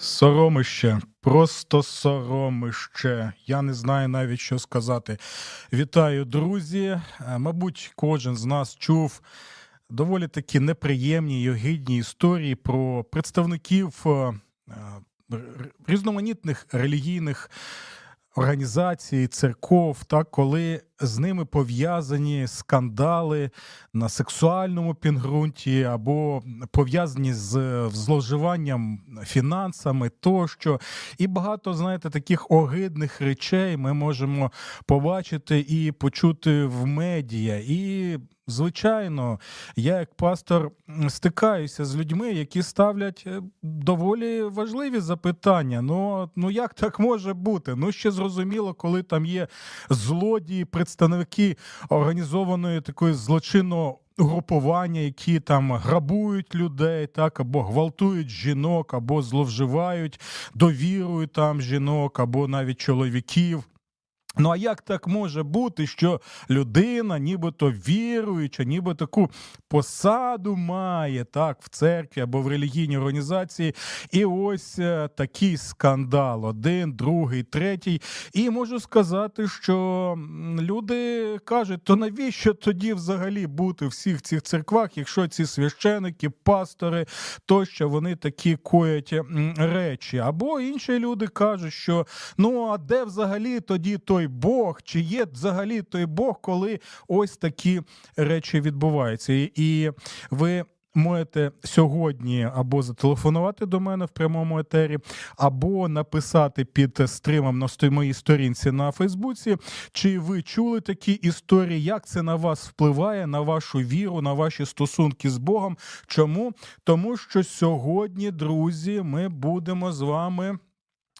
Соромище, просто соромище. Я не знаю навіть що сказати. Вітаю, друзі. Е, Мабуть, кожен з нас чув доволі такі неприємні й огидні історії про представників е, е, різноманітних релігійних організацій, церков, так, коли з ними пов'язані скандали на сексуальному підґрунті або пов'язані з зловживанням фінансами тощо. І багато, знаєте, таких огидних речей ми можемо побачити і почути в медіа. І Звичайно, я як пастор стикаюся з людьми, які ставлять е, доволі важливі запитання. Ну, ну як так може бути? Ну ще зрозуміло, коли там є злодії, представники організованої такої злочинного групування, які там грабують людей, так або гвалтують жінок, або зловживають довірою там жінок, або навіть чоловіків. Ну а як так може бути, що людина, нібито віруюча, ніби таку посаду має так в церкві або в релігійній організації, і ось е, такий скандал: один, другий, третій. І можу сказати, що люди кажуть, то навіщо тоді взагалі бути в всіх цих церквах, якщо ці священики, пастори тощо вони такі коять речі? Або інші люди кажуть, що ну а де взагалі тоді той Бог? Чи є взагалі той Бог, коли ось такі речі відбуваються? І, ви. Можете сьогодні або зателефонувати до мене в прямому етері, або написати під стримом на моїй сторінці на Фейсбуці. Чи ви чули такі історії? Як це на вас впливає, на вашу віру, на ваші стосунки з Богом? Чому? Тому що сьогодні, друзі, ми будемо з вами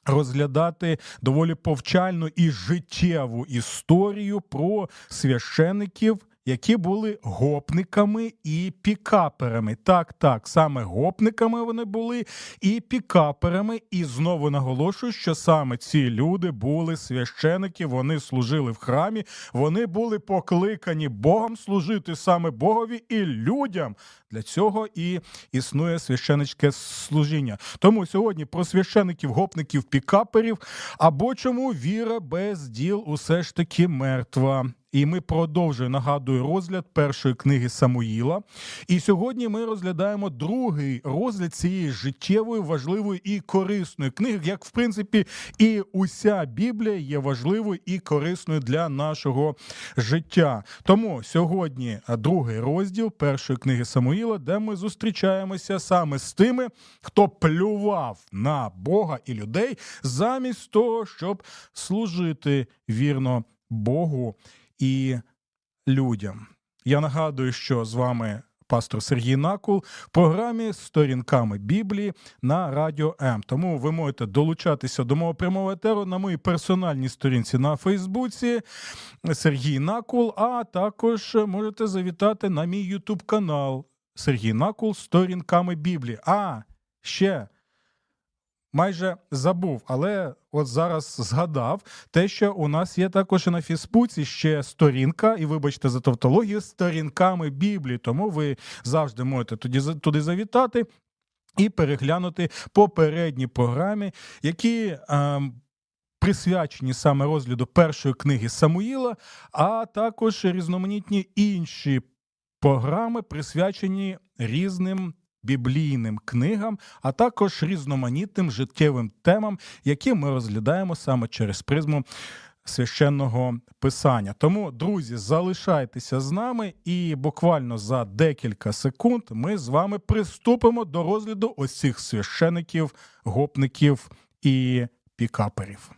розглядати доволі повчальну і життєву історію про священиків. Які були гопниками і пікаперами. Так, так, саме гопниками вони були і пікаперами. І знову наголошую, що саме ці люди були священики, вони служили в храмі, вони були покликані Богом служити саме Богові і людям. Для цього і існує священницьке служіння. Тому сьогодні про священиків, гопників, пікаперів, або чому віра без діл усе ж таки мертва. І ми продовжуємо нагадую розгляд першої книги Самуїла. І сьогодні ми розглядаємо другий розгляд цієї життєвої, важливої і корисної книги, як в принципі і уся Біблія є важливою і корисною для нашого життя. Тому сьогодні другий розділ першої книги Самуїла, де ми зустрічаємося саме з тими, хто плював на Бога і людей, замість того, щоб служити вірно Богу і людям. Я нагадую, що з вами пастор Сергій Накул в програмі Сторінками Біблії на Радіо М. Тому ви можете долучатися до мого прямого етеру на моїй персональній сторінці на Фейсбуці Сергій Накул, а також можете завітати на мій Ютуб канал Сергій Накул Сторінками Біблії. А ще майже забув, але от зараз згадав те, що у нас є також на Фейсбуці ще сторінка, і вибачте за тавтологію, сторінками Біблії. Тому ви завжди можете за- туди завітати і переглянути попередні програми, які. ем, Присвячені саме розгляду першої книги Самуїла, а також різноманітні інші програми, присвячені різним біблійним книгам, а також різноманітним життєвим темам, які ми розглядаємо саме через призму священного писання. Тому, друзі, залишайтеся з нами, і буквально за декілька секунд ми з вами приступимо до розгляду ось цих священиків, гопників і пікаперів.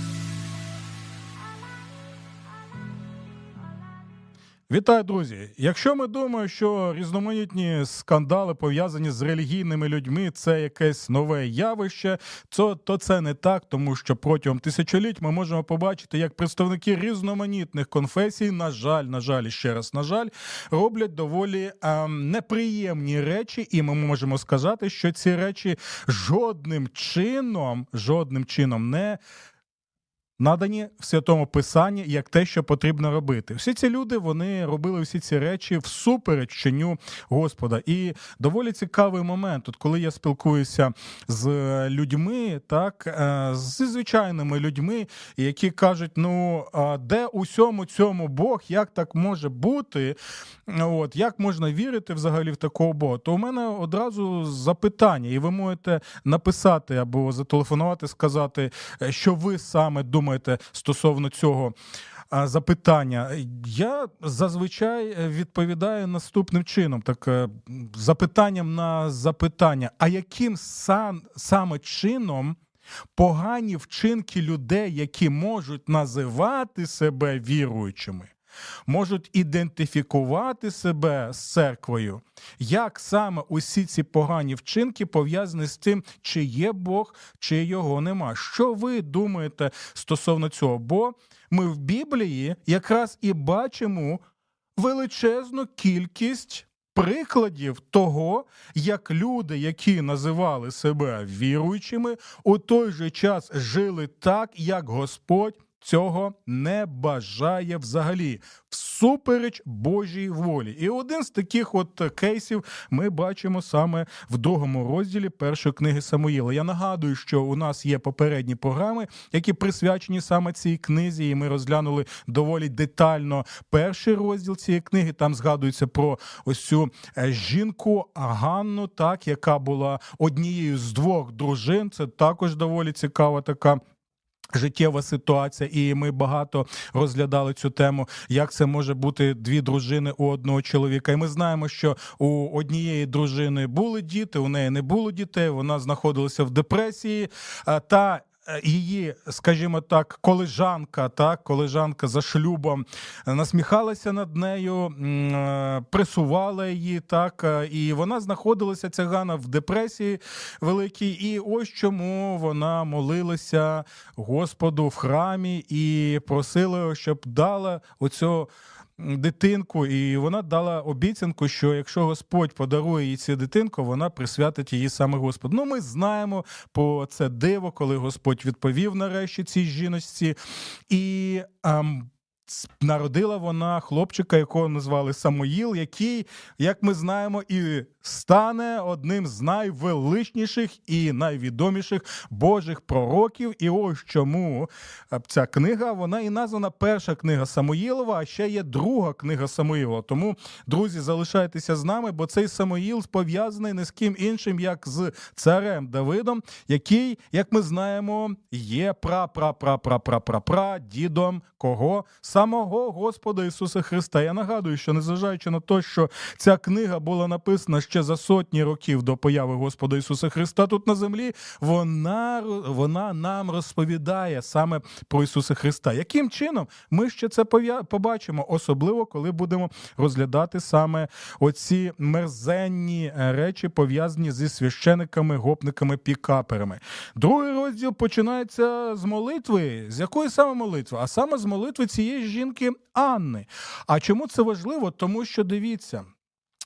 Вітаю, друзі! Якщо ми думаємо, що різноманітні скандали пов'язані з релігійними людьми це якесь нове явище, то, то це не так, тому що протягом тисячоліть ми можемо побачити, як представники різноманітних конфесій, на жаль, на жаль, ще раз, на жаль, роблять доволі ем, неприємні речі, і ми можемо сказати, що ці речі жодним чином, жодним чином не надані в святому писанні як те, що потрібно робити. Всі ці люди вони робили всі ці речі всупереч чиню Господа. І доволі цікавий момент, от коли я спілкуюся з людьми, так е, зі звичайними людьми, які кажуть: ну де усьому цьому Бог, як так може бути? От як можна вірити взагалі в такого Бога? То у мене одразу запитання, і ви можете написати або зателефонувати, сказати, е, що ви саме думаєте думаєте стосовно цього запитання? Я зазвичай відповідаю наступним чином: так е, запитанням на запитання, а яким сам, саме чином? Погані вчинки людей, які можуть називати себе віруючими, можуть ідентифікувати себе з церквою, як саме усі ці погані вчинки пов'язані з тим, чи є Бог, чи його нема. Що ви думаєте стосовно цього? Бо ми в Біблії якраз і бачимо величезну кількість. Прикладів того, як люди, які називали себе віруючими, у той же час жили так, як Господь цього не бажає взагалі всупереч Божій волі. І один з таких от кейсів ми бачимо саме в другому розділі першої книги Самуїла. Я нагадую, що у нас є попередні програми, які присвячені саме цій книзі, і ми розглянули доволі детально перший розділ цієї книги. Там згадується про ось цю е, жінку Ганну, так яка була однією з двох дружин. Це також доволі цікава така. Життєва ситуація, і ми багато розглядали цю тему, як це може бути дві дружини у одного чоловіка. І ми знаємо, що у однієї дружини були діти, у неї не було дітей. Вона знаходилася в депресії. Та її, скажімо так, колежанка, так, колежанка за шлюбом насміхалася над нею, е, пресувала її, так, е, і вона знаходилася ця Гана в депресії великій. І ось чому вона молилася Господу в храмі і просила, щоб дала оцього дитинку, і вона дала обіцянку, що якщо Господь подарує їй цю дитинку, вона присвятить її саме Господу. Ну, ми знаємо про це диво, коли Господь відповів нарешті цій жіночці. І ам, народила вона хлопчика, якого назвали Самоїл, який, як ми знаємо, і стане одним з найвеличніших і найвідоміших Божих пророків. І ось чому е, ця книга вона і названа перша книга Самоїлова, а ще є друга книга Самоїлова. Тому, друзі, залишайтеся з нами, бо цей Самоїл пов'язаний не з ким іншим, як з царем Давидом, який, як ми знаємо, є пра-пра-пра-пра-пра-пра-пра дідом кого? Самого Господа Ісуса Христа. Я нагадую, що незважаючи на те, що ця книга була написана ще за сотні років до появи Господа Ісуса Христа тут на землі, вона вона нам розповідає саме про Ісуса Христа. Яким чином ми ще це побачимо, особливо коли будемо розглядати саме оці мерзенні е, речі, пов'язані зі священиками, гопниками, пікаперами. Другий розділ починається з молитви. З якої саме молитви? А саме з молитви цієї жінки Анни. А чому це важливо? Тому що дивіться.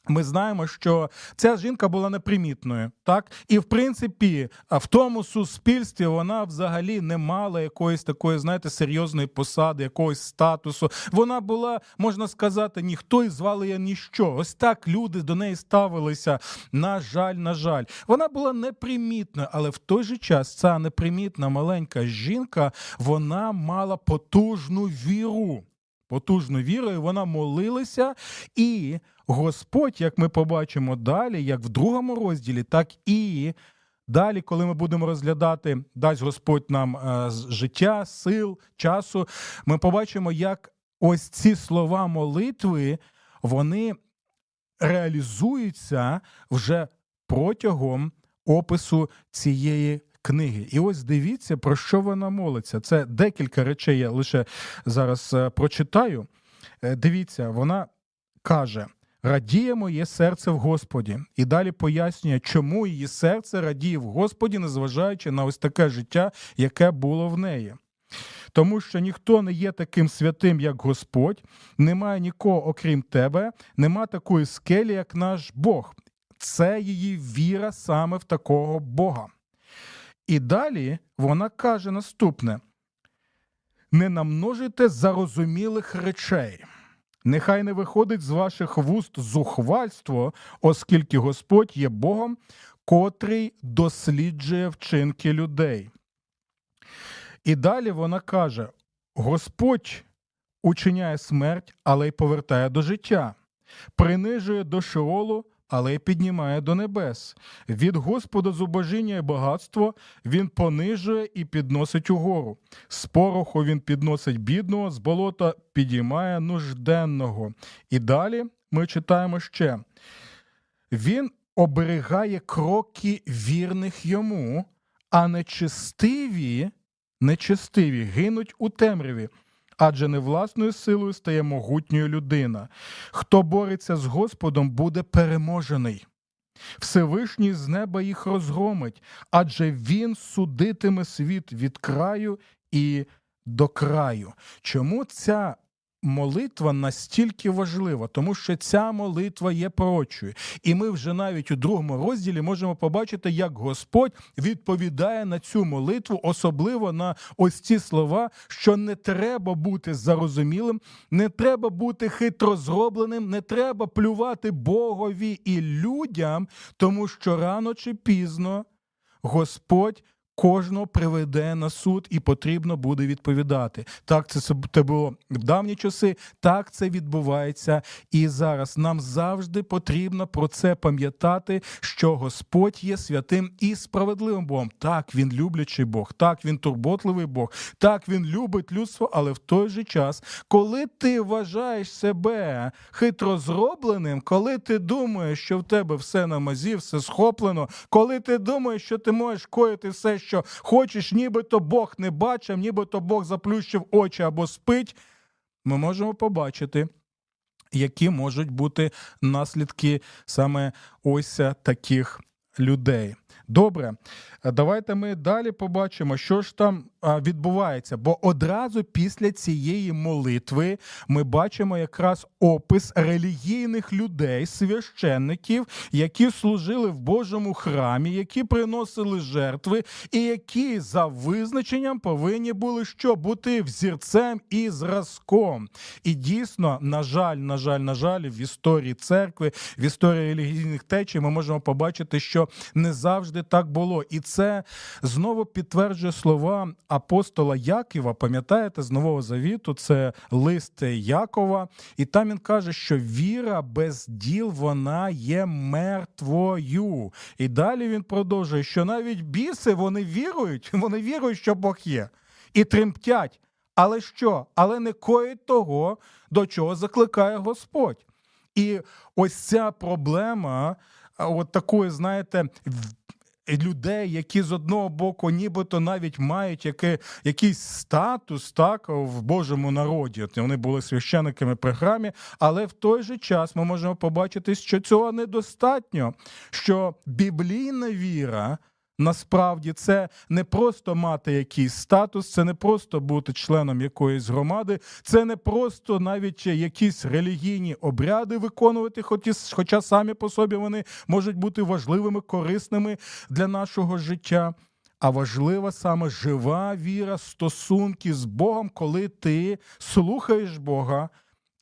Ми знаємо, що ця жінка була непримітною, так і в принципі, в тому суспільстві вона взагалі не мала якоїсь такої, знаєте, серйозної посади, якогось статусу. Вона була, можна сказати, ніхто і звали її ніщо. Ось так люди до неї ставилися. На жаль, на жаль, вона була непримітною, але в той же час ця непримітна маленька жінка вона мала потужну віру. Потужну віру, і вона молилася і. Господь, як ми побачимо далі, як в другому розділі, так і далі, коли ми будемо розглядати, дасть Господь нам е, життя, сил, часу, ми побачимо, як ось ці слова молитви. вони реалізуються вже протягом опису цієї книги. І ось дивіться, про що вона молиться. Це декілька речей я лише зараз е, прочитаю. Е, Дивіться, вона каже. Радіє моє серце в Господі, і далі пояснює, чому її серце радіє в Господі, незважаючи на ось таке життя, яке було в неї. Тому що ніхто не є таким святим, як Господь, немає нікого, окрім тебе, нема такої скелі, як наш Бог. Це її віра саме в такого Бога. І далі вона каже наступне: не намножуйте зарозумілих речей. Нехай не виходить з ваших вуст зухвальство, оскільки Господь є Богом, котрий досліджує вчинки людей. І далі вона каже: Господь учиняє смерть, але й повертає до життя, принижує до шеолу, але й піднімає до небес. Від Господа зубожіння і багатство він понижує і підносить угору. З пороху він підносить бідного, з болота підіймає нужденного. І далі ми читаємо ще: він оберігає кроки вірних йому, а нечестиві, нечестиві гинуть у темряві. Адже не власною силою стає могутньою людина. Хто бореться з Господом, буде переможений. Всевишній з неба їх розгромить, адже він судитиме світ від краю і до краю. Чому ця молитва настільки важлива? Тому що ця молитва є пророчою. І ми вже навіть у другому розділі можемо побачити, як Господь відповідає на цю молитву, особливо на ось ці слова, що не треба бути зарозумілим, не треба бути хитро зробленим, не треба плювати Богові і людям, тому що рано чи пізно Господь. Кожного приведе на суд і потрібно буде відповідати. Так це це було в давні часи, так це відбувається і зараз. Нам завжди потрібно про це пам'ятати, що Господь є святим і справедливим Богом. Так, він люблячий Бог, так він турботливий Бог, так він любить людство, але в той же час, коли ти вважаєш себе хитро зробленим, коли ти думаєш, що в тебе все на мазі, все схоплено, коли ти думаєш, що ти можеш коїти все, що хочеш, нібито Бог не бачив, нібито Бог заплющив очі або спить, ми можемо побачити, які можуть бути наслідки саме ось таких людей. Добре, давайте ми далі побачимо, що ж там відбувається. Бо одразу після цієї молитви ми бачимо якраз опис релігійних людей, священників, які служили в Божому храмі, які приносили жертви, і які за визначенням повинні були що бути взірцем і зразком. І дійсно, на жаль, на жаль, на жаль, в історії церкви, в історії релігійних течій ми можемо побачити, що не завжди так було. І це знову підтверджує слова апостола Якова. Пам'ятаєте, з Нового Завіту це лист Якова, і там він каже, що віра без діл вона є мертвою. І далі він продовжує, що навіть біси вони вірують, вони вірують, що Бог є, і тремтять. Але що? Але не коїть того, до чого закликає Господь. І ось ця проблема, от такої, знаєте, людей, які з одного боку, нібито навіть мають яке, якийсь статус так в Божому народі. Вони були священниками при храмі, але в той же час ми можемо побачити, що цього недостатньо, що біблійна віра. Насправді це не просто мати якийсь статус, це не просто бути членом якоїсь громади, це не просто навіть якісь релігійні обряди виконувати, хоча самі по собі вони можуть бути важливими, корисними для нашого життя. А важлива саме жива віра, стосунки з Богом, коли ти слухаєш Бога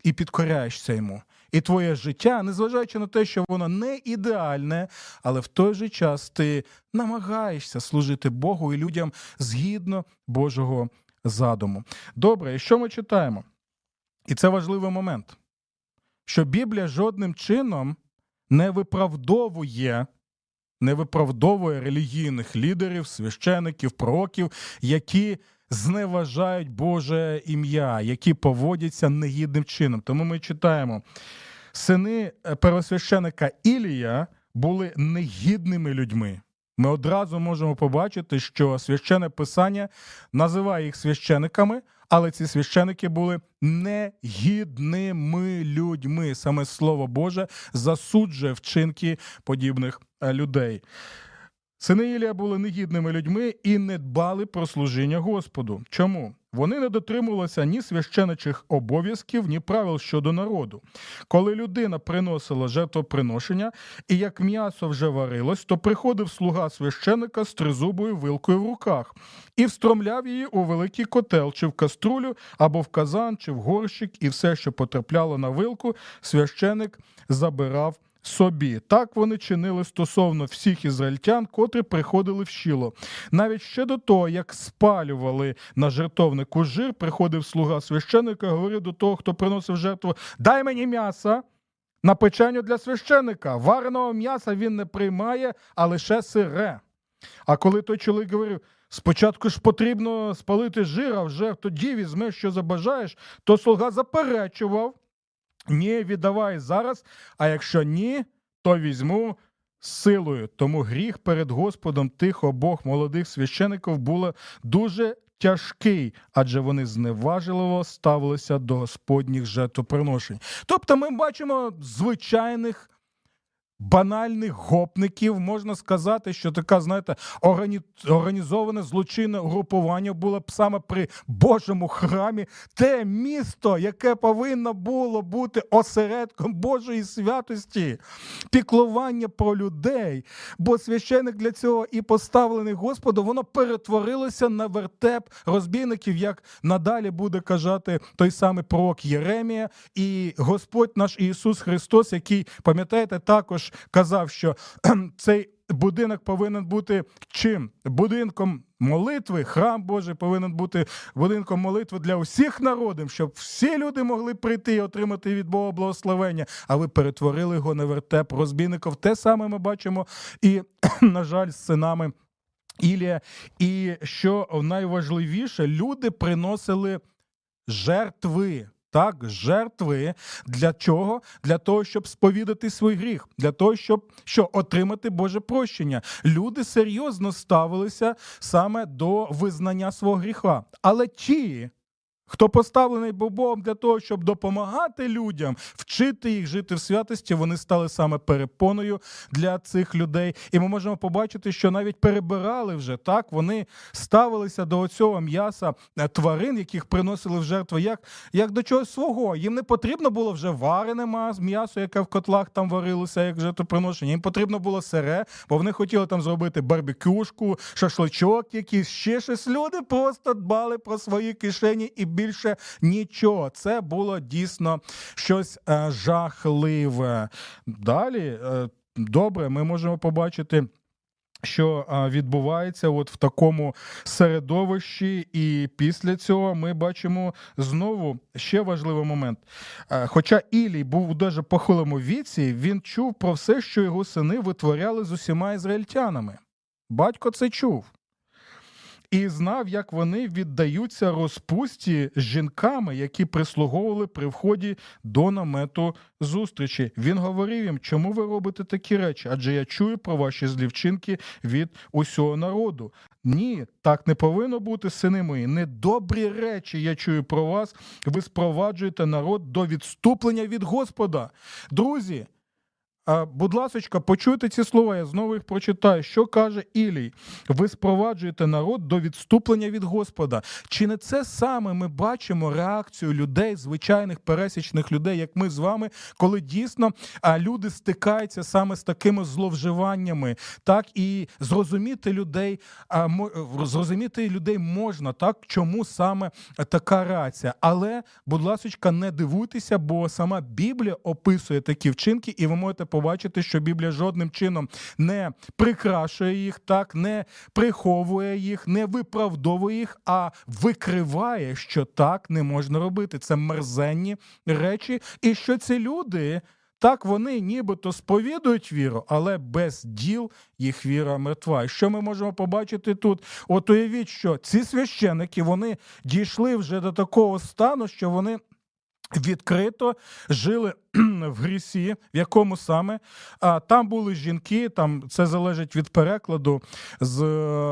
і підкоряєшся йому і твоє життя, незважаючи на те, що воно не ідеальне, але в той же час ти намагаєшся служити Богу і людям згідно Божого задуму. Добре, і що ми читаємо? І це важливий момент, що Біблія жодним чином не виправдовує. Не виправдовує релігійних лідерів, священиків, пророків, які зневажають Боже ім'я, які поводяться негідним чином. Тому ми читаємо сини е, первосвященика Ілія були негідними людьми. Ми одразу можемо побачити, що священне писання називає їх священиками, але ці священики були негідними людьми. Саме слово Боже засуджує вчинки подібних е, людей. Сини Ілія були негідними людьми і не дбали про служіння Господу. Чому? Вони не дотримувалися ні священичих обов'язків, ні правил щодо народу. Коли людина приносила жертвоприношення, і як м'ясо вже варилось, то приходив слуга священика з тризубою вилкою в руках і встромляв її у великий котел, чи в каструлю, або в казан, чи в горщик, і все, що потрапляло на вилку, священик забирав собі. Так вони чинили стосовно всіх ізраїльтян, котрі приходили в щіло. Навіть ще до того, як спалювали на жертовнику жир, приходив слуга священика, говорив до того, хто приносив жертву: Дай мені м'яса. На печеню для священика. Вареного м'яса він не приймає, а лише сире. А коли той чоловік говорив, спочатку ж потрібно спалити жир, а вже тоді візьмеш, що забажаєш, то слуга заперечував. Ні, віддавай зараз, а якщо ні, то візьму силою. Тому гріх перед Господом тих обох молодих священиків було дуже тяжкий, адже вони зневажливо ставилися до господніх жертвоприношень. Тобто ми бачимо звичайних. Банальних гопників можна сказати, що така, знаєте, органі... організоване злочинне угрупування було б саме при Божому храмі, те місто, яке повинно було бути осередком Божої святості, піклування про людей. Бо священик для цього і поставлений Господу, воно перетворилося на вертеп розбійників, як надалі буде казати той самий пророк Єремія, і Господь наш Ісус Христос, який пам'ятаєте, також казав, що цей будинок повинен бути чим? Будинком молитви, храм Божий повинен бути будинком молитви для усіх народів, щоб всі люди могли прийти і отримати від Бога благословення. А ви перетворили його на вертеп розбійників. Те саме ми бачимо і, на жаль, з синами. Ілія, і що найважливіше, люди приносили жертви. Так, жертви для чого? Для того, щоб сповідати свій гріх, для того, щоб що отримати Боже прощення. Люди серйозно ставилися саме до визнання свого гріха. Але ті, хто поставлений був Богом для того, щоб допомагати людям, вчити їх жити в святості, вони стали саме перепоною для цих людей. І ми можемо побачити, що навіть перебирали вже так. Вони ставилися до цього м'яса е, тварин, яких приносили в жертву, як як до чогось свого. Їм не потрібно було вже варене м'ясо, яке в котлах там варилося, як жертвоприношення. Їм потрібно було сире, бо вони хотіли там зробити барбекюшку, шашличок, якийсь ще щось. Люди просто дбали про свої кишені і більше нічого. Це було дійсно щось е, жахливе. Далі, е, добре, ми можемо побачити. Що відбувається от в такому середовищі, і після цього ми бачимо знову ще важливий момент. Хоча Ілій був у дуже похилому віці, він чув про все, що його сини витворяли з усіма ізраїльтянами. Батько це чув і знав, як вони віддаються розпусті з жінками, які прислуговували при вході до намету зустрічі. Він говорив їм, чому ви робите такі речі? Адже я чую про ваші злівчинки від усього народу. Ні, так не повинно бути, сини мої. Недобрі речі я чую про вас. Ви спроваджуєте народ до відступлення від Господа. Друзі. Будь ласка, почуйте ці слова, я знову їх прочитаю. Що каже Ілій? Ви спроваджуєте народ до відступлення від Господа. Чи не це саме ми бачимо реакцію людей, звичайних пересічних людей, як ми з вами, коли дійсно люди стикаються саме з такими зловживаннями, так і зрозуміти людей, зрозуміти людей можна, так чому саме така реакція. Але, будь ласка, не дивуйтеся, бо сама Біблія описує такі вчинки, і ви можете побачити, що Біблія жодним чином не прикрашує їх, так не приховує їх, не виправдовує їх, а викриває, що так не можна робити. Це мерзенні речі, і що ці люди. Так, вони нібито сповідують віру, але без діл їх віра мертва. І що ми можемо побачити тут? От уявіть, що ці священики вони дійшли вже до такого стану, що вони Відкрито жили в грісі, в якому саме а, там були жінки, там це залежить від перекладу з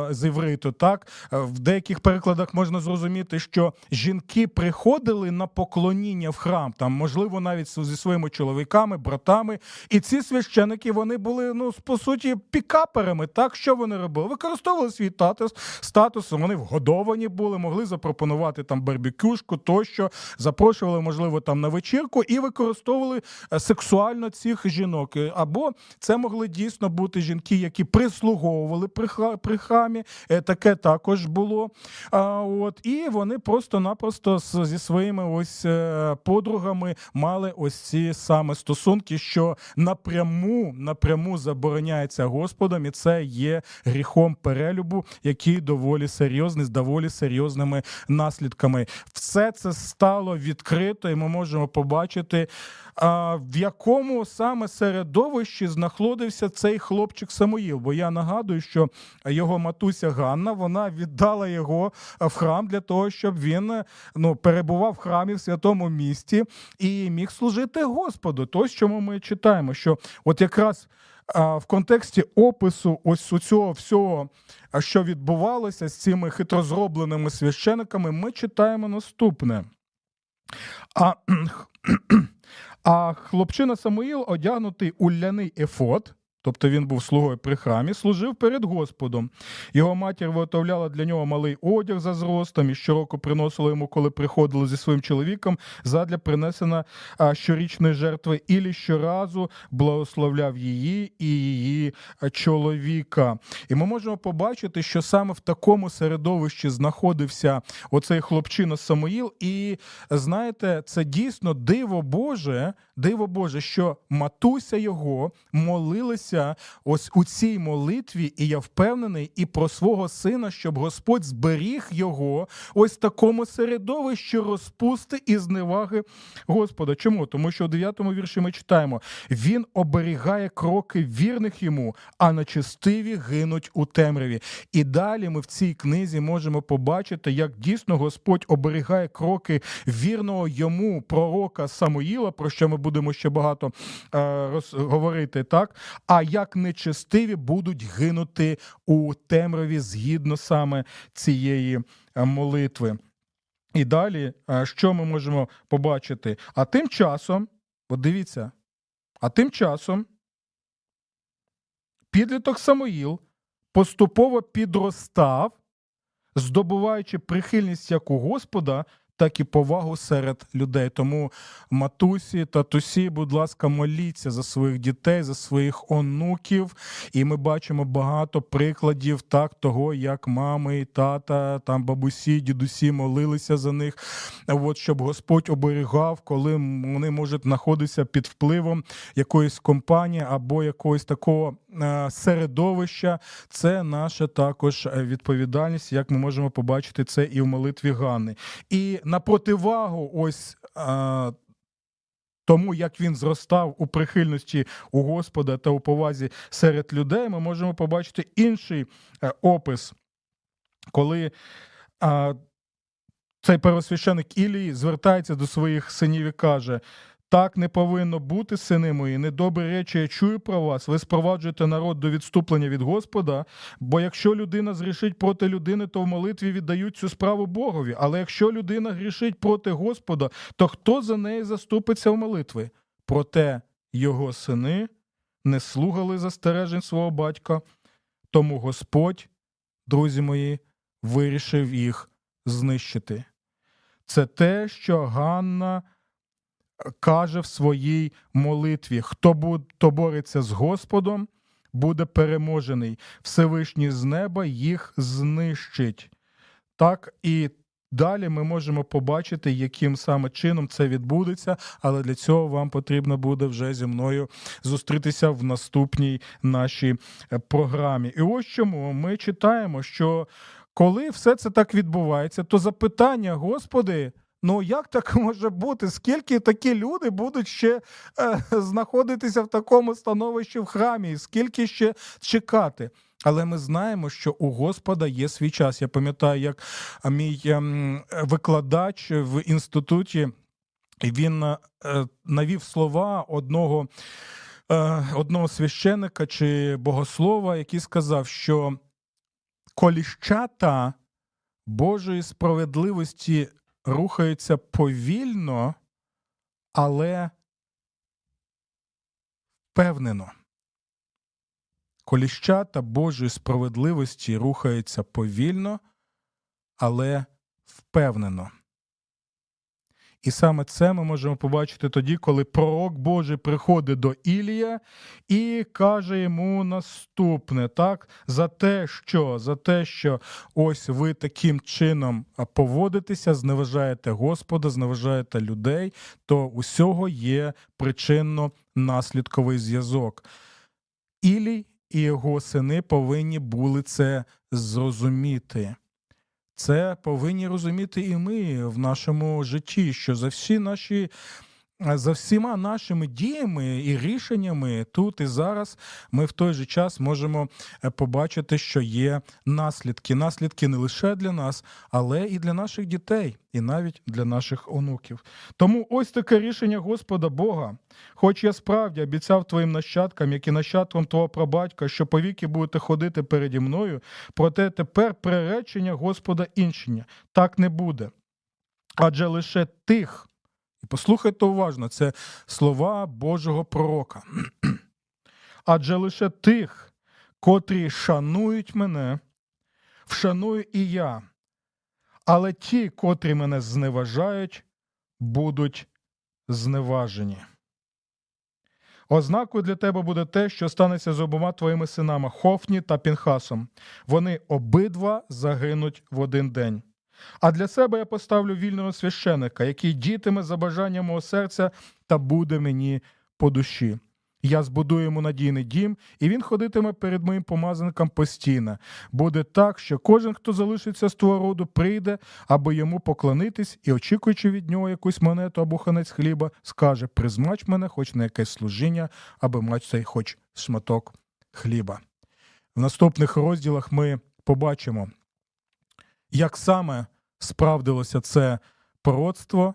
з івриту. Так в деяких перекладах можна зрозуміти, що жінки приходили на поклоніння в храм, там можливо навіть зі своїми чоловіками, братами. І ці священики вони були ну по суті пікаперами. Так що вони робили? Використовували свій статус, статус. Вони вгодовані були, могли запропонувати там барбекюшку, тощо запрошували, можливо, там на вечірку і використовували використовували е, сексуально цих жінок. Е, або це могли дійсно бути жінки, які прислуговували при храмі. Е, таке також було. От, І вони просто-напросто зі своїми ось подругами мали ось ці саме стосунки, що напряму напряму забороняється Господом, і це є гріхом перелюбу, який доволі серйозний, з доволі серйозними наслідками. Все це стало відкрито, і ми можемо побачити в якому саме середовищі знаходився цей хлопчик Самуїл. Бо я нагадую, що його матуся Ганна вона віддала його в храм для того, щоб він ну, перебував в храмі в святому місті і міг служити Господу. То, чому ми читаємо, що от якраз. В контексті опису ось у цього всього, що відбувалося з цими хитрозробленими священиками, ми читаємо наступне. А а хлопчина Самуїл, одягнутий у ляний ефот, Тобто він був слугою при храмі, служив перед Господом. Його матір виготовляла для нього малий одяг за зростом і щороку приносила йому, коли приходили зі своїм чоловіком, задля принесення щорічної жертви, ілі щоразу благословляв її і її чоловіка. І ми можемо побачити, що саме в такому середовищі знаходився оцей хлопчина Самуїл. І знаєте, це дійсно диво Боже, диво Боже, що матуся його молилася молюся ось у цій молитві, і я впевнений і про свого сина, щоб Господь зберіг його ось такому середовищі розпусти і зневаги Господа. Чому? Тому що у 9 вірші ми читаємо: Він оберігає кроки вірних йому, а нечестиві гинуть у темряві. І далі ми в цій книзі можемо побачити, як дійсно Господь оберігає кроки вірного йому пророка Самуїла, про що ми будемо ще багато е, говорити, так? А як нечестиві будуть гинути у темряві згідно саме цієї е, молитви. І далі, е, що ми можемо побачити? А тим часом, от дивіться, а тим часом підліток Самоїл поступово підростав, здобуваючи прихильність як у Господа, так і повагу серед людей. Тому матусі, татусі, будь ласка, моліться за своїх дітей, за своїх онуків. І ми бачимо багато прикладів так того, як мами тата, там бабусі, дідусі молилися за них, от щоб Господь оберігав, коли вони можуть знаходитися під впливом якоїсь компанії або якогось такого середовища. Це наша також відповідальність, як ми можемо побачити це і в молитві Ганни. І на противагу ось тому, як він зростав у прихильності у Господа та у повазі серед людей, ми можемо побачити інший е, опис, коли цей первосвященик Ілій звертається до своїх синів і каже: так не повинно бути, сини мої. Недобрі речі я чую про вас. Ви спроваджуєте народ до відступлення від Господа. Бо якщо людина зрішить проти людини, то в молитві віддають цю справу Богові. Але якщо людина грішить проти Господа, то хто за неї заступиться в молитви? Проте його сини не слухали застережень свого батька. Тому Господь, друзі мої, вирішив їх знищити. Це те, що Ганна каже в своїй молитві: хто хто бореться з Господом, буде переможений. Всевишній з неба їх знищить. Так і далі ми можемо побачити, яким саме чином це відбудеться, але для цього вам потрібно буде вже зі мною зустрітися в наступній нашій е, програмі. І ось чому ми читаємо, що коли все це так відбувається, то запитання, Господи. Ну як так може бути? Скільки такі люди будуть ще е, знаходитися в такому становищі в храмі? Скільки ще чекати? Але ми знаємо, що у Господа є свій час. Я пам'ятаю, як мій ем, викладач в інституті він е, навів слова одного, е, одного священика чи богослова, який сказав, що коліщата Божої справедливості рухаються повільно, але впевнено. Коліщата Божої справедливості рухаються повільно, але впевнено. І саме це ми можемо побачити тоді, коли пророк Божий приходить до Ілія і каже йому наступне, так, за те, що за те, що ось ви таким чином поводитеся, зневажаєте Господа, зневажаєте людей, то усього є причинно-наслідковий зв'язок. Ілій і його сини повинні були це зрозуміти. Це повинні розуміти і ми в нашому житті, що за всі наші. За всіма нашими діями і рішеннями тут і зараз ми в той же час можемо побачити, що є наслідки. Наслідки не лише для нас, але і для наших дітей, і навіть для наших онуків. Тому ось таке рішення Господа Бога. Хоч я справді обіцяв твоїм нащадкам, як і нащадкам твого прабатька, що повіки будете ходити переді мною, проте тепер приречення Господа іншення так не буде. Адже лише тих. І послухайте уважно, це слова Божого пророка. Адже лише тих, котрі шанують мене, вшаную і я, але ті, котрі мене зневажають, будуть зневажені. Ознакою для тебе буде те, що станеться з обома твоїми синами Хофні та Пінхасом. Вони обидва загинуть в один день. А для себе я поставлю вільного священика, який дітиме за бажанням мого серця та буде мені по душі. Я збудую йому надійний дім, і він ходитиме перед моїм помазанником постійно. Буде так, що кожен, хто залишиться з твого роду, прийде, аби йому поклонитись і, очікуючи від нього якусь монету або ханець хліба, скаже: призмач мене, хоч на якесь служіння, аби мать цей хоч шматок хліба. В наступних розділах ми побачимо, як саме справдилося це пророцтво.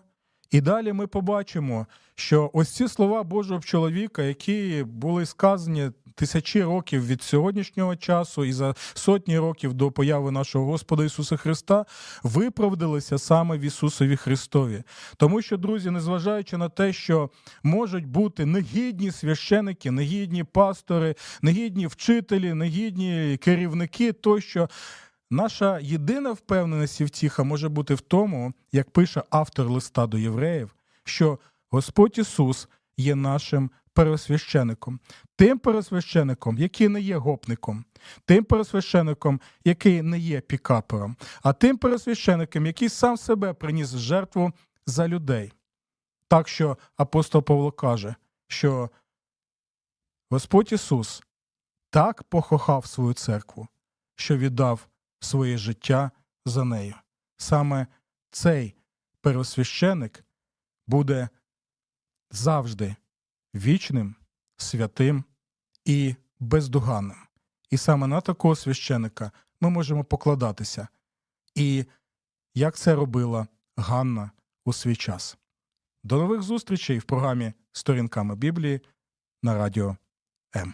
І далі ми побачимо, що ось ці слова Божого чоловіка, які були сказані тисячі років від сьогоднішнього часу і за сотні років до появи нашого Господа Ісуса Христа, виправдалися саме в Ісусові Христові. Тому що, друзі, незважаючи на те, що можуть бути негідні священики, негідні пастори, негідні вчителі, негідні керівники, тощо. Наша єдина впевненість і втіха може бути в тому, як пише автор листа до євреїв, що Господь Ісус є нашим пересвящеником, тим пересвящеником, який не є гопником, тим пересвящеником, який не є пікапером, а тим пересвящеником, який сам себе приніс в жертву за людей. Так що апостол Павло каже, що Господь Ісус так похохав свою церкву, що віддав своє життя за нею. Саме цей первосвященик буде завжди вічним, святим і бездоганним. І саме на такого священика ми можемо покладатися. І як це робила Ганна у свій час. До нових зустрічей в програмі Сторінками Біблії на радіо М.